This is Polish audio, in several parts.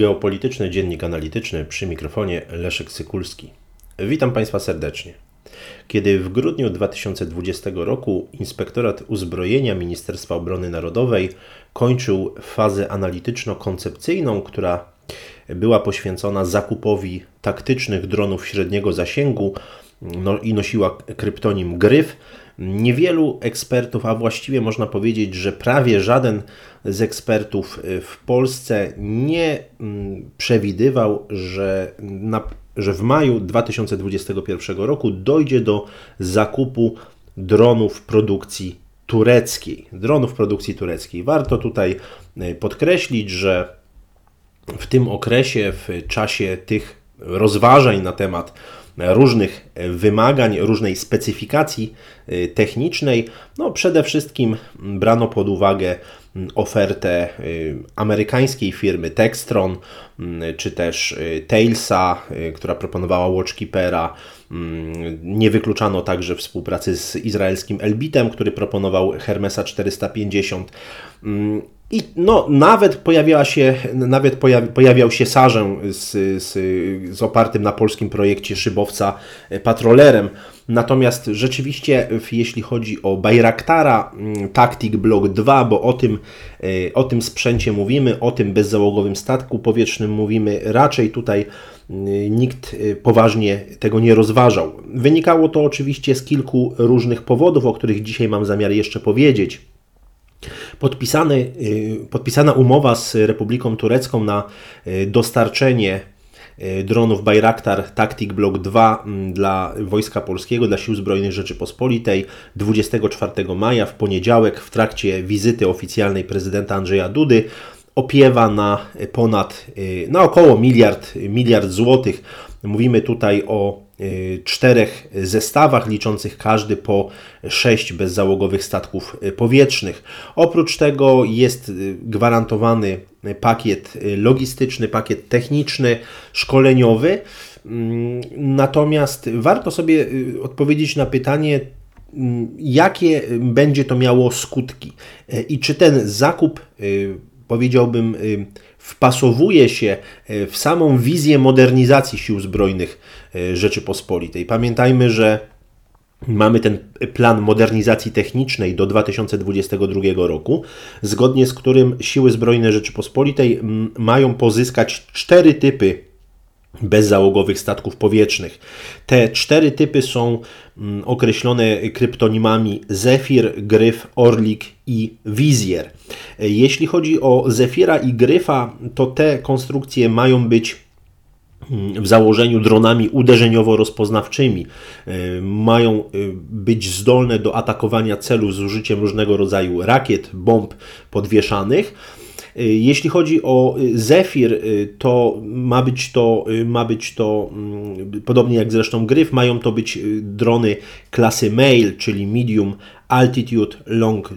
Geopolityczny Dziennik Analityczny przy mikrofonie Leszek Sykulski. Witam Państwa serdecznie. Kiedy w grudniu 2020 roku Inspektorat Uzbrojenia Ministerstwa Obrony Narodowej kończył fazę analityczno-koncepcyjną, która była poświęcona zakupowi taktycznych dronów średniego zasięgu no, i nosiła kryptonim Gryf, Niewielu ekspertów, a właściwie można powiedzieć, że prawie żaden z ekspertów y, w Polsce nie mm, przewidywał, że, na, że w maju 2021 roku dojdzie do zakupu dronów produkcji tureckiej. Dronów produkcji tureckiej. Warto tutaj y, podkreślić, że w tym okresie, w czasie tych rozważań na temat różnych wymagań, różnej specyfikacji y, technicznej. No, przede wszystkim brano pod uwagę mm, ofertę y, amerykańskiej firmy Textron, mm, czy też Tailsa, która proponowała Watchkeepera. Mm, nie wykluczano także współpracy z izraelskim Elbitem, który proponował Hermesa 450. I no, nawet pojawiała się, nawet pojawi, pojawiał się Sarzę z, z, z opartym na polskim projekcie szybowca e, patrolerem. Natomiast rzeczywiście, jeśli chodzi o Bayraktara mm, Tactic Block 2, bo o tym, e, o tym sprzęcie mówimy, o tym bezzałogowym statku powietrznym mówimy, raczej tutaj mm, nikt e, poważnie tego nie rozważał. Wynikało to oczywiście z kilku różnych powodów, o których dzisiaj mam zamiar jeszcze powiedzieć. Podpisany, y, podpisana umowa z Republiką Turecką na y, dostarczenie y, dronów Bayraktar Tactic Block 2 mm, dla Wojska Polskiego, dla Sił Zbrojnych Rzeczypospolitej 24 maja w poniedziałek w trakcie wizyty oficjalnej prezydenta Andrzeja Dudy opiewa na ponad, na około miliard, miliard złotych. Mówimy tutaj o czterech zestawach liczących każdy po sześć bezzałogowych statków y, powietrznych. Oprócz tego jest y, gwarantowany pakiet logistyczny, pakiet techniczny, szkoleniowy. Mm, natomiast warto sobie odpowiedzieć na pytanie, mm, jakie będzie to miało skutki i czy ten zakup, powiedziałbym, wpasowuje się e, w samą wizję modernizacji sił zbrojnych e, Rzeczypospolitej. Pamiętajmy, że Mamy ten plan modernizacji technicznej do 2022 roku, zgodnie z którym siły zbrojne Rzeczypospolitej mają pozyskać cztery typy bezzałogowych statków powietrznych. Te cztery typy są mm, określone kryptonimami Zephyr, Gryf, Orlik i Wizjer. Jeśli chodzi o Zefira i Gryfa, to te konstrukcje mają być mm, w założeniu dronami uderzeniowo-rozpoznawczymi. E, mają e, być zdolne do atakowania celów z użyciem różnego rodzaju rakiet, bomb podwieszanych jeśli chodzi o y, Zephyr, y, to ma być to, ma być to mm, podobnie jak zresztą Gryf, mają to być drony klasy Mail, czyli Medium Altitude Long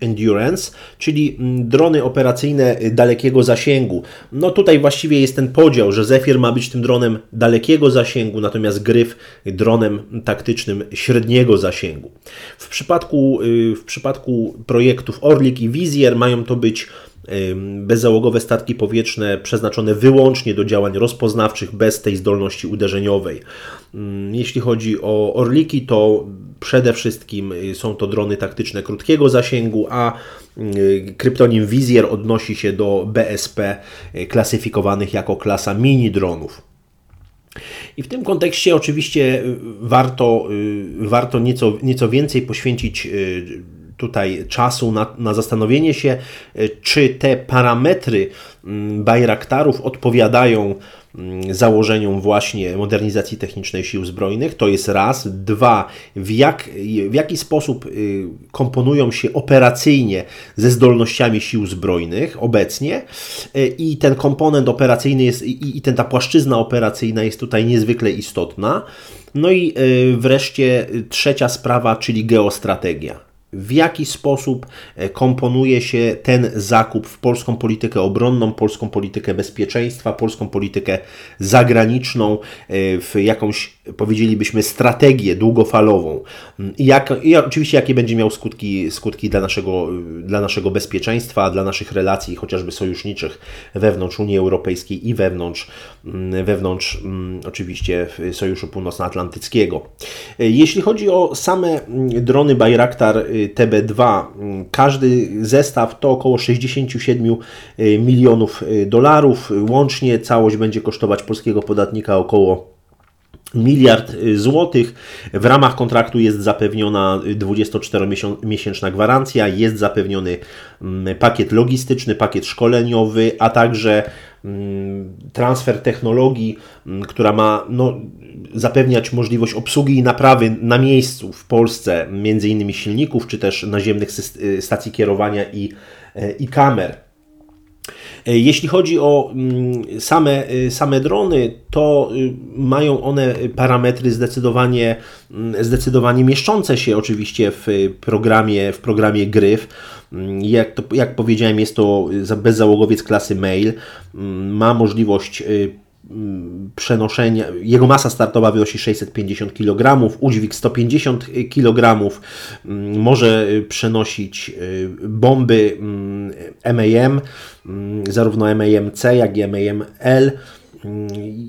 Endurance, czyli mm, drony operacyjne dalekiego zasięgu. No tutaj właściwie jest ten podział, że Zephyr ma być tym dronem dalekiego zasięgu, natomiast Gryf dronem taktycznym średniego zasięgu. W przypadku, w przypadku projektów Orlik i Vizier mają to być bezzałogowe statki powietrzne przeznaczone wyłącznie do działań rozpoznawczych bez tej zdolności uderzeniowej. Jeśli chodzi o Orliki, to przede wszystkim y, są to drony taktyczne krótkiego zasięgu, a y, kryptonim Vizier odnosi się do BSP y, klasyfikowanych jako klasa mini dronów. I w tym kontekście oczywiście warto, warto nieco, nieco więcej poświęcić tutaj czasu na, na zastanowienie się, e, czy te parametry mm, Bajraktarów odpowiadają mm, założeniom właśnie modernizacji technicznej sił zbrojnych. To jest raz. Dwa, w, jak, w jaki sposób y, komponują się operacyjnie ze zdolnościami sił zbrojnych obecnie. E, I ten komponent operacyjny jest, i, i ten, ta płaszczyzna operacyjna jest tutaj niezwykle istotna. No i e, wreszcie trzecia sprawa, czyli geostrategia w jaki sposób e, komponuje się ten zakup w polską politykę obronną, polską politykę bezpieczeństwa, polską politykę zagraniczną, e, w jakąś powiedzielibyśmy, strategię długofalową i, jak, i oczywiście jakie będzie miał skutki, skutki dla, naszego, dla naszego bezpieczeństwa, dla naszych relacji chociażby sojuszniczych wewnątrz Unii Europejskiej i wewnątrz, wewnątrz oczywiście Sojuszu Północnoatlantyckiego. Jeśli chodzi o same drony Bayraktar TB2, każdy zestaw to około 67 milionów dolarów. Łącznie całość będzie kosztować polskiego podatnika około miliard y, złotych. W ramach kontraktu jest zapewniona 24-miesięczna gwarancja, jest zapewniony mm, pakiet logistyczny, pakiet szkoleniowy, a także mm, transfer technologii, mm, która ma no, zapewniać możliwość obsługi i naprawy na miejscu w Polsce, między innymi silników, czy też naziemnych y, stacji kierowania i, y, i kamer. E, jeśli chodzi o mm, same, y, same drony, to y, mają one parametry zdecydowanie, mm, zdecydowanie mieszczące się oczywiście w programie, w programie Gryf. Mm, jak, to, jak powiedziałem, jest to bezzałogowiec klasy Mail. Ma możliwość y, przenoszenia, jego masa startowa wynosi 650 kg, udźwig 150 kg, może przenosić bomby MAM, zarówno MAM-C, jak i MAM-L.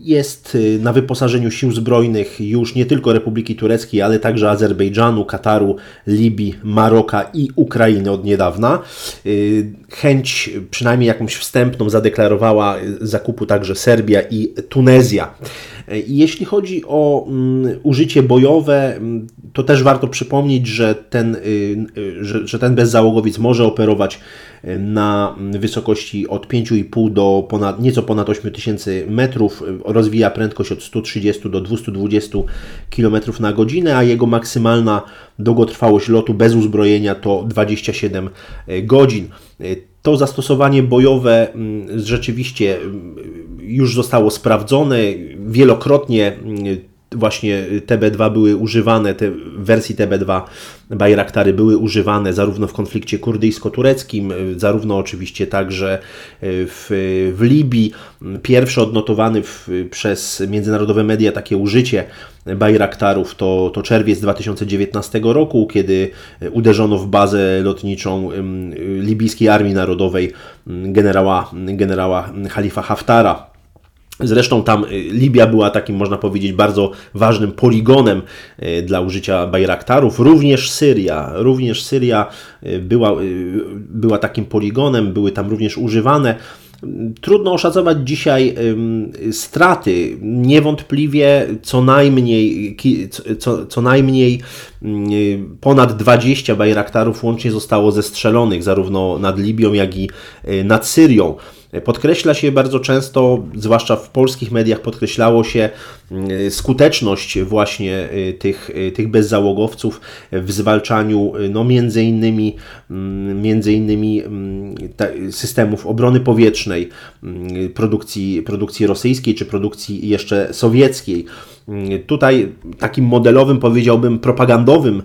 Jest y, na wyposażeniu sił zbrojnych już nie tylko Republiki Tureckiej, ale także Azerbejdżanu, Kataru, Libii, Maroka i Ukrainy od niedawna. Y, chęć, przynajmniej jakąś wstępną, zadeklarowała zakupu także Serbia i Tunezja. Jeśli chodzi o mm, użycie bojowe, mm, to też warto przypomnieć, że ten, y, y, że, że ten bezzałogowiec może operować y, na wysokości od 5,5 do ponad, nieco ponad 8000 metrów, rozwija prędkość od 130 do 220 km na godzinę, a jego maksymalna długotrwałość lotu bez uzbrojenia to 27 godzin. To zastosowanie bojowe mm, rzeczywiście już zostało sprawdzone wielokrotnie mm, właśnie TB2 były używane, te wersji TB2 Bayraktary były używane zarówno w konflikcie kurdyjsko-tureckim, zarówno oczywiście także e, w, w Libii. Pierwsze odnotowany w, przez międzynarodowe media takie użycie Bayraktarów to, to czerwiec 2019 roku, kiedy uderzono w bazę lotniczą libijskiej Armii Narodowej generała, generała Khalifa Haftara. Zresztą tam y, Libia była takim, można powiedzieć, bardzo ważnym poligonem y, dla użycia Bayraktarów. Również Syria, również Syria y, była, była takim poligonem, były tam również używane. Trudno oszacować dzisiaj straty. Niewątpliwie co najmniej, co, co najmniej ponad 20 Bayraktarów łącznie zostało zestrzelonych zarówno nad Libią, jak i nad Syrią. Podkreśla się bardzo często, zwłaszcza w polskich mediach, podkreślało się mm, skuteczność właśnie y, tych, y, tych bezzałogowców w zwalczaniu y, no, między innymi, mm, między innymi mm, systemów obrony powietrznej, produkcji, produkcji rosyjskiej czy produkcji jeszcze sowieckiej. Tutaj takim modelowym, powiedziałbym, propagandowym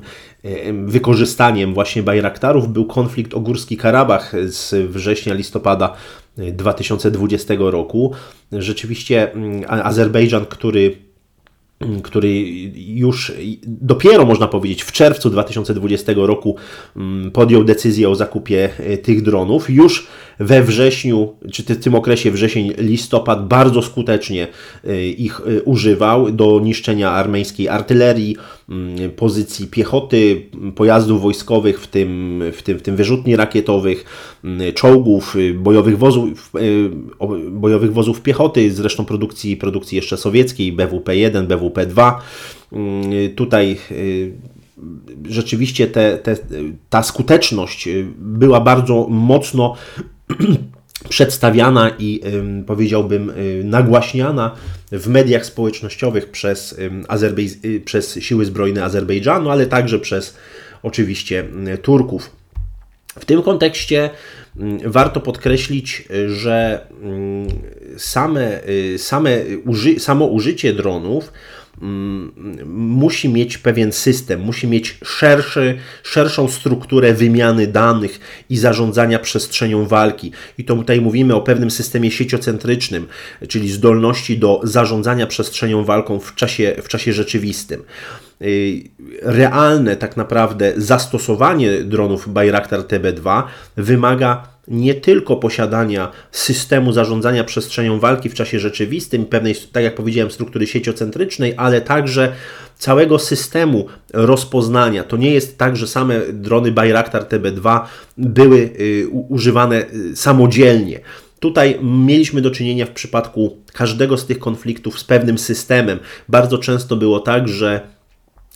wykorzystaniem właśnie Bajraktarów był konflikt o Górski Karabach z września, listopada 2020 roku. Rzeczywiście mm, Azerbejdżan, który mm, który już dopiero można powiedzieć w czerwcu 2020 roku mm, podjął decyzję o zakupie e, tych dronów. Już we wrześniu, czy w tym okresie wrzesień, listopad bardzo skutecznie e, ich e, używał do niszczenia armeńskiej artylerii, pozycji piechoty, pojazdów wojskowych, w tym, w tym, w tym wyrzutni rakietowych, mm, czołgów, e, bojowych wozów, bojowych wozów piechoty, zresztą produkcji, produkcji jeszcze sowieckiej, BWP-1, BWP-2. Mm, tutaj rzeczywiście te, te, ta skuteczność była bardzo mocno przedstawiana i powiedziałbym y, nagłaśniana w mediach społecznościowych przez, y, przez siły zbrojne Azerbejdżanu, ale także przez oczywiście y, Turków. W tym kontekście warto podkreślić, że same, same uży- samo użycie dronów musi mieć pewien system, musi mieć szerszy, szerszą strukturę wymiany danych i zarządzania przestrzenią walki. I to tutaj mówimy o pewnym systemie sieciocentrycznym, czyli zdolności do zarządzania przestrzenią walką w czasie, w czasie rzeczywistym. Y, realne tak naprawdę zastosowanie dronów Bayraktar TB2 wymaga nie tylko posiadania systemu zarządzania przestrzenią walki w czasie rzeczywistym, pewnej, tak jak powiedziałem, struktury sieciocentrycznej, ale także całego systemu rozpoznania. To nie jest tak, że same drony Bayraktar TB2 były y, używane y, samodzielnie. Tutaj mieliśmy do czynienia w przypadku każdego z tych konfliktów z pewnym systemem. Bardzo często było tak, że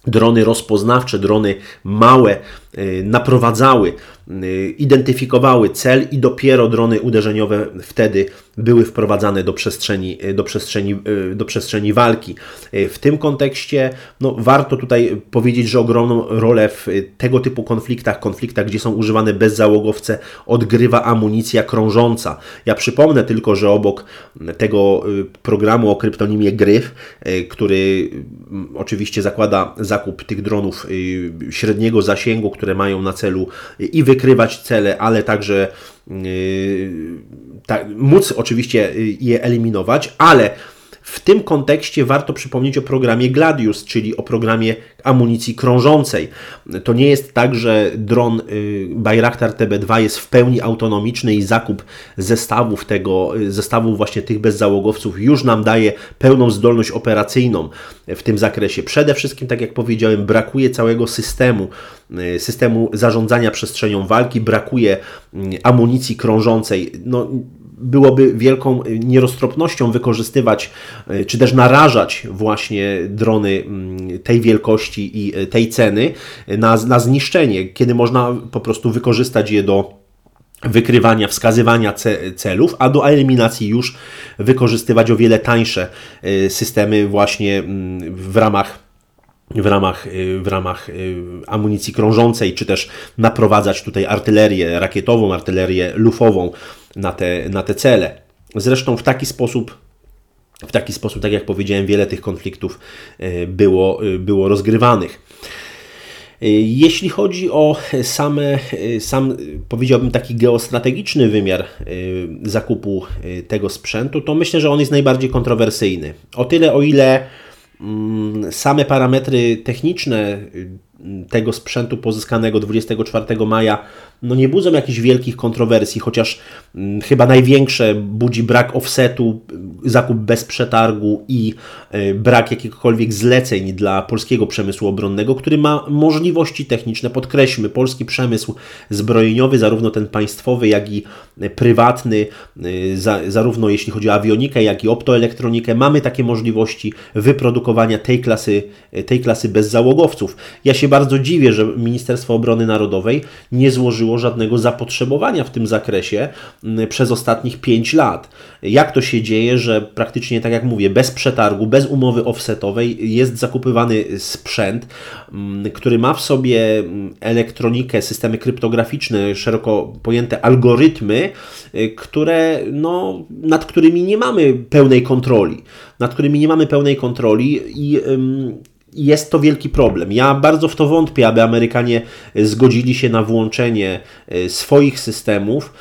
drony rozpoznawcze, drony małe y, naprowadzały Y, identyfikowały cel i dopiero drony uderzeniowe wtedy były wprowadzane do przestrzeni, y, do przestrzeni, do przestrzeni walki. W tym kontekście no, warto tutaj powiedzieć, że ogromną rolę w tego typu konfliktach, konfliktach, gdzie są używane bezzałogowce, odgrywa amunicja krążąca. Ja przypomnę tylko, że obok tego programu o kryptonimie Gryf, który oczywiście zakłada zakup tych dronów średniego zasięgu, które mają na celu i wy wykrywać cele, ale także tak, móc oczywiście je eliminować, ale w tym kontekście warto przypomnieć o programie Gladius, czyli o programie amunicji krążącej. To nie jest tak, że dron y, Bayraktar TB2 jest w pełni autonomiczny i zakup zestawów tego, y, zestawów właśnie tych bezzałogowców już nam daje pełną zdolność operacyjną w tym zakresie. Przede wszystkim, tak jak powiedziałem, brakuje całego systemu, y, systemu zarządzania przestrzenią walki, brakuje amunicji krążącej. No, byłoby wielką nieroztropnością wykorzystywać, e, czy też narażać właśnie drony mm, tej wielkości i e, tej ceny na, na zniszczenie, kiedy można po prostu wykorzystać je do wykrywania, wskazywania celów, a do eliminacji już wykorzystywać o wiele tańsze systemy właśnie mm, w ramach w ramach, w ramach amunicji krążącej, czy też naprowadzać tutaj artylerię rakietową, artylerię lufową na te, na te cele. Zresztą w taki sposób w taki sposób, tak jak powiedziałem, wiele tych konfliktów e, było, było rozgrywanych. Jeśli chodzi o same, sam, powiedziałbym, taki geostrategiczny wymiar zakupu tego sprzętu, to myślę, że on jest najbardziej kontrowersyjny. O tyle, o ile same parametry techniczne tego sprzętu pozyskanego 24 maja no nie budzą jakichś wielkich kontrowersji, chociaż mm, chyba największe budzi brak offsetu, zakup bez przetargu i y, brak jakichkolwiek zleceń dla polskiego przemysłu obronnego, który ma możliwości techniczne. Podkreślmy, polski przemysł zbrojeniowy, zarówno ten państwowy, jak i prywatny, y, za, zarówno jeśli chodzi o awionikę, jak i optoelektronikę, mamy takie możliwości wyprodukowania tej klasy, tej klasy bezzałogowców. Ja się bardzo dziwię, że Ministerstwo Obrony Narodowej nie złożyło żadnego zapotrzebowania w tym zakresie przez ostatnich 5 lat. Jak to się dzieje, że praktycznie, tak jak mówię, bez przetargu, bez umowy offsetowej jest zakupywany sprzęt, mm, który ma w sobie mm, elektronikę, systemy kryptograficzne, szeroko pojęte algorytmy, y, które, no, nad którymi nie mamy pełnej kontroli. Nad którymi nie mamy pełnej kontroli i jest to wielki problem. Ja bardzo w to wątpię, aby Amerykanie zgodzili się na włączenie e, swoich systemów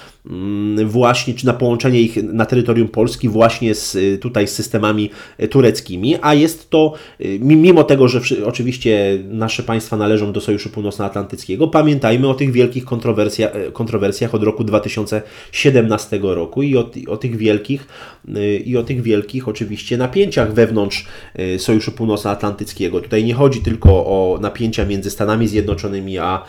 właśnie, czy na połączenie ich na terytorium Polski właśnie z, y, tutaj z systemami y, tureckimi, a jest to, y, mimo tego, że oczywiście nasze państwa należą do Sojuszu Północnoatlantyckiego, pamiętajmy o tych wielkich kontrowersjach, kontrowersjach od roku 2017 roku i o, o tych wielkich i o tych wielkich oczywiście napięciach wewnątrz Sojuszu Północnoatlantyckiego. Tutaj nie chodzi tylko o napięcia między Stanami Zjednoczonymi a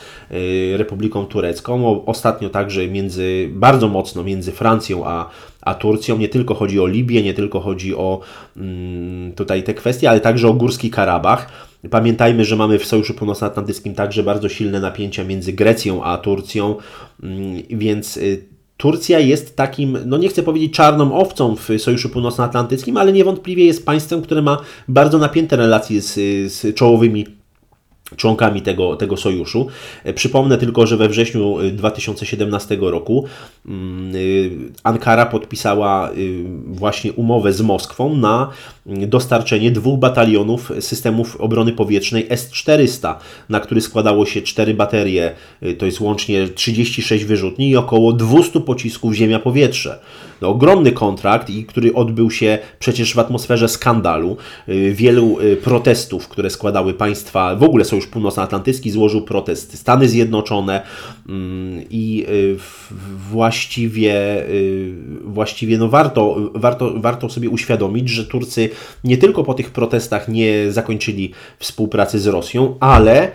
Republiką Turecką, ostatnio także między bardzo mocno między Francją a, a Turcją. Nie tylko chodzi o Libię, nie tylko chodzi o mm, tutaj te kwestie, ale także o Górski Karabach. Pamiętajmy, że mamy w Sojuszu Północnoatlantyckim także bardzo silne napięcia między Grecją a Turcją, mm, więc y, Turcja jest takim, no nie chcę powiedzieć czarną owcą w Sojuszu Północnoatlantyckim, ale niewątpliwie jest państwem, które ma bardzo napięte relacje z, z czołowymi członkami tego, tego sojuszu. E, przypomnę tylko, że we wrześniu 2017 e, roku mm, e, Ankara podpisała właśnie umowę z Moskwą na mm, dostarczenie dwóch batalionów systemów obrony powietrznej S-400, na który składało się cztery baterie, to jest łącznie 36 wyrzutni i około 200 pocisków ziemia-powietrze. No, ogromny kontrakt, i który odbył się przecież w atmosferze skandalu, wielu protestów, które składały państwa, w ogóle Sojusz Północnoatlantycki złożył protest, Stany Zjednoczone mm, i y, właściwie, y, właściwie no warto, warto, warto sobie uświadomić, że Turcy nie tylko po tych protestach nie zakończyli współpracy z Rosją, ale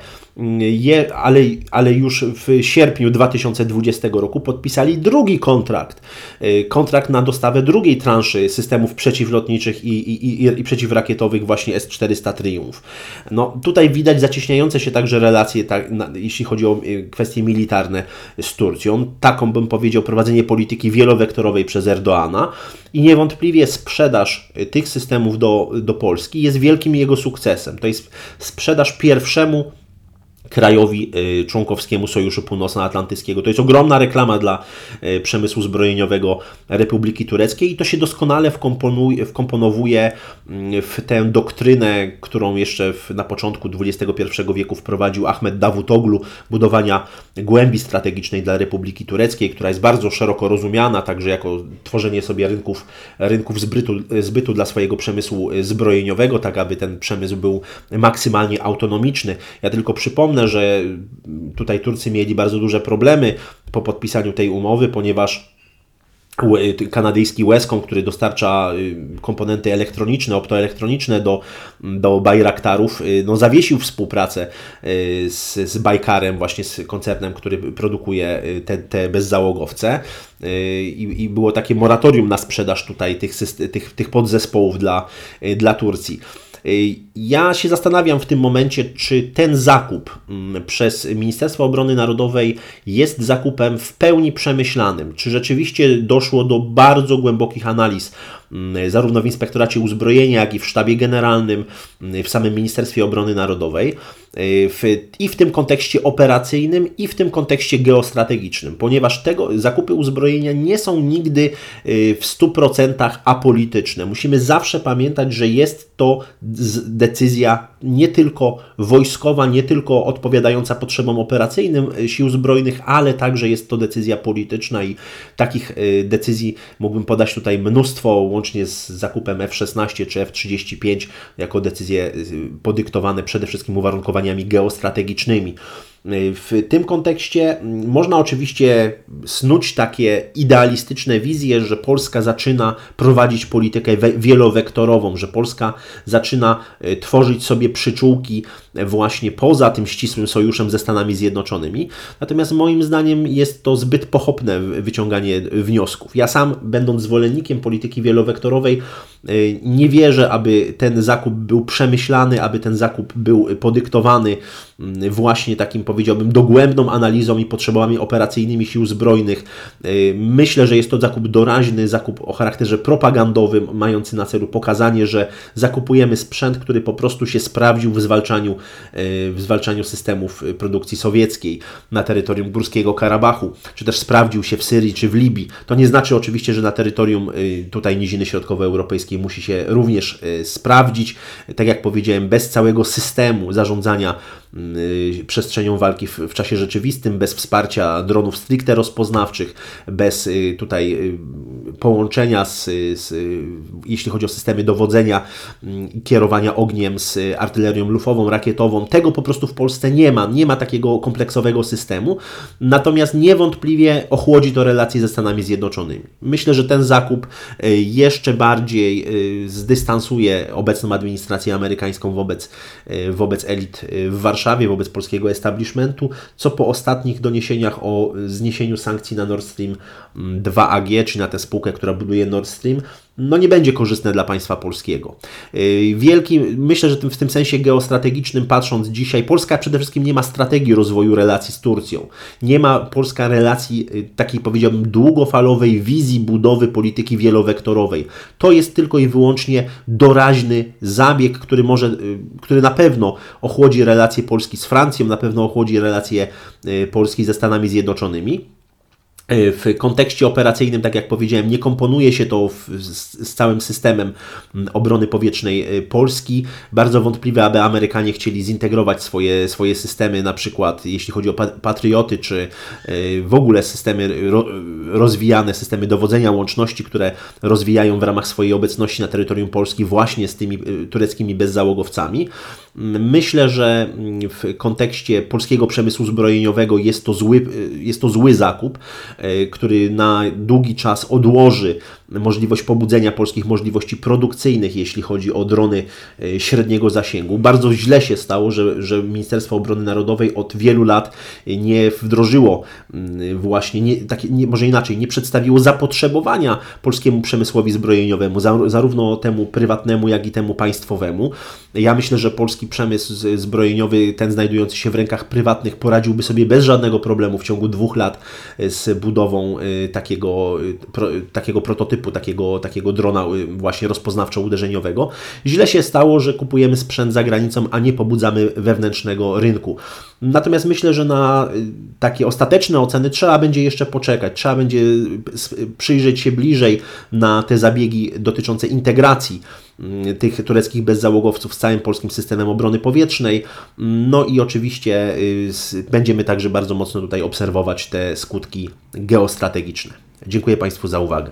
je, ale, ale już w sierpniu 2020 roku podpisali drugi kontrakt. E, kontrakt na dostawę drugiej transzy systemów przeciwlotniczych i, i, i, i przeciwrakietowych właśnie S-400 Triumph. No, tutaj widać zacieśniające się także relacje, tak, na, jeśli chodzi o e, kwestie militarne z Turcją. Taką bym powiedział prowadzenie polityki wielowektorowej przez Erdoana i niewątpliwie sprzedaż e, tych systemów do, do Polski jest wielkim jego sukcesem. To jest sprzedaż pierwszemu krajowi y, członkowskiemu Sojuszu Północnoatlantyckiego. To jest ogromna reklama dla y, przemysłu zbrojeniowego Republiki Tureckiej i to się doskonale wkomponowuje mm, w tę doktrynę, którą jeszcze na początku XXI wieku wprowadził Ahmed Davutoglu, budowania głębi strategicznej dla Republiki Tureckiej, która jest bardzo szeroko rozumiana, także jako tworzenie sobie rynków, rynków zbytu, zbytu dla swojego przemysłu zbrojeniowego, tak aby ten przemysł był maksymalnie autonomiczny. Ja tylko przypomnę, Przypomnę, że tutaj Turcy mieli bardzo duże problemy po podpisaniu tej umowy, ponieważ kanadyjski Wescom, który dostarcza y, komponenty elektroniczne, optoelektroniczne do, do Bayraktarów, y, no zawiesił współpracę y, z, z Bajkarem, właśnie z koncernem, który produkuje te, te bezzałogowce I, i było takie moratorium na sprzedaż tutaj tych, tych, tych podzespołów dla, dla Turcji. Ja się zastanawiam w tym momencie, czy ten zakup mm, przez Ministerstwo Obrony Narodowej jest zakupem w pełni przemyślanym, czy rzeczywiście doszło do bardzo głębokich analiz zarówno w Inspektoracie Uzbrojenia, jak i w Sztabie Generalnym, mm, w samym Ministerstwie Obrony Narodowej y, w, i w tym kontekście operacyjnym, i w tym kontekście geostrategicznym, ponieważ tego zakupy uzbrojenia nie są nigdy y, w 100% apolityczne. Musimy zawsze pamiętać, że jest to decyzja nie tylko wojskowa, nie tylko odpowiadająca potrzebom operacyjnym y, sił zbrojnych, ale także jest to decyzja polityczna i takich decyzji mógłbym podać tutaj mnóstwo, łącznie z zakupem F-16 czy F-35 jako decyzje y, podyktowane przede wszystkim uwarunkowaniami geostrategicznymi. W tym kontekście można oczywiście snuć takie idealistyczne wizje, że Polska zaczyna prowadzić politykę wielowektorową, że Polska zaczyna e, tworzyć sobie przyczółki właśnie poza tym ścisłym sojuszem ze Stanami Zjednoczonymi. Natomiast moim zdaniem jest to zbyt pochopne wyciąganie wniosków. Ja sam, będąc zwolennikiem polityki wielowektorowej, nie wierzę, aby ten zakup był przemyślany, aby ten zakup był podyktowany mm, właśnie takim powiedziałbym, dogłębną analizą i potrzebami operacyjnymi sił zbrojnych. Y, myślę, że jest to zakup doraźny, zakup o charakterze propagandowym, mający na celu pokazanie, że zakupujemy sprzęt, który po prostu się sprawdził w zwalczaniu, y, w zwalczaniu systemów produkcji sowieckiej na terytorium Górskiego Karabachu, czy też sprawdził się w Syrii czy w Libii. To nie znaczy oczywiście, że na terytorium y, tutaj Niziny Środkowoeuropejskiej musi się również sprawdzić. Tak jak powiedziałem, bez całego systemu zarządzania przestrzenią walki w, czasie rzeczywistym, bez wsparcia dronów stricte rozpoznawczych, bez y, tutaj połączenia z, z, jeśli chodzi o systemy dowodzenia i kierowania ogniem z artylerią lufową, rakietową. Tego po prostu w Polsce nie ma. Nie ma takiego kompleksowego systemu. Natomiast niewątpliwie ochłodzi to relacje ze Stanami Zjednoczonymi. Myślę, że ten zakup jeszcze bardziej zdystansuje obecną administrację amerykańską wobec, wobec elit w Warszawie, wobec polskiego establishmentu, co po ostatnich doniesieniach o zniesieniu sankcji na Nord Stream 2AG, mm, czy na tę spółkę, która buduje Nord Stream, no nie będzie korzystne dla państwa polskiego. Yy, wielki, myślę, że w tym sensie geostrategicznym patrząc dzisiaj, Polska przede wszystkim nie ma strategii rozwoju relacji z Turcją. Nie ma Polska relacji yy, takiej powiedziałbym długofalowej wizji budowy polityki wielowektorowej. To jest tylko i wyłącznie doraźny zabieg, który może, yy, który na pewno ochłodzi relacje Polski z Francją, na pewno ochłodzi relacje Polski ze Stanami Zjednoczonymi. E, w kontekście operacyjnym, tak jak powiedziałem, nie komponuje się to w, z, z, całym systemem obrony powietrznej e, Polski. Bardzo wątpliwe, aby Amerykanie chcieli zintegrować swoje, swoje systemy, na przykład jeśli chodzi o patrioty, czy e, w ogóle systemy ro, rozwijane, systemy dowodzenia łączności, które rozwijają w ramach swojej obecności na terytorium Polski właśnie z tymi tureckimi bezzałogowcami. Myślę, że w kontekście polskiego przemysłu zbrojeniowego jest to zły, jest to zły zakup. E, który na długi czas odłoży możliwość pobudzenia polskich możliwości produkcyjnych, jeśli chodzi o drony e, średniego zasięgu. Bardzo źle się stało, że, że Ministerstwo Obrony Narodowej od wielu lat nie wdrożyło mm, właśnie, nie, takie, nie, może inaczej, nie przedstawiło zapotrzebowania polskiemu przemysłowi zbrojeniowemu, zarówno temu prywatnemu, jak i temu państwowemu. Ja myślę, że polski przemysł zbrojeniowy, ten znajdujący się w rękach prywatnych, poradziłby sobie bez żadnego problemu w ciągu dwóch lat z budową y, takiego, takiego prototypu, takiego, takiego drona y, właśnie rozpoznawczo-uderzeniowego. Źle się stało, że kupujemy sprzęt za granicą, a nie pobudzamy wewnętrznego rynku. Natomiast myślę, że na takie ostateczne oceny trzeba będzie jeszcze poczekać, trzeba będzie przyjrzeć się bliżej na te zabiegi dotyczące integracji tych tureckich bezzałogowców z całym polskim systemem obrony powietrznej. No i oczywiście będziemy także bardzo mocno tutaj obserwować te skutki geostrategiczne. Dziękuję Państwu za uwagę.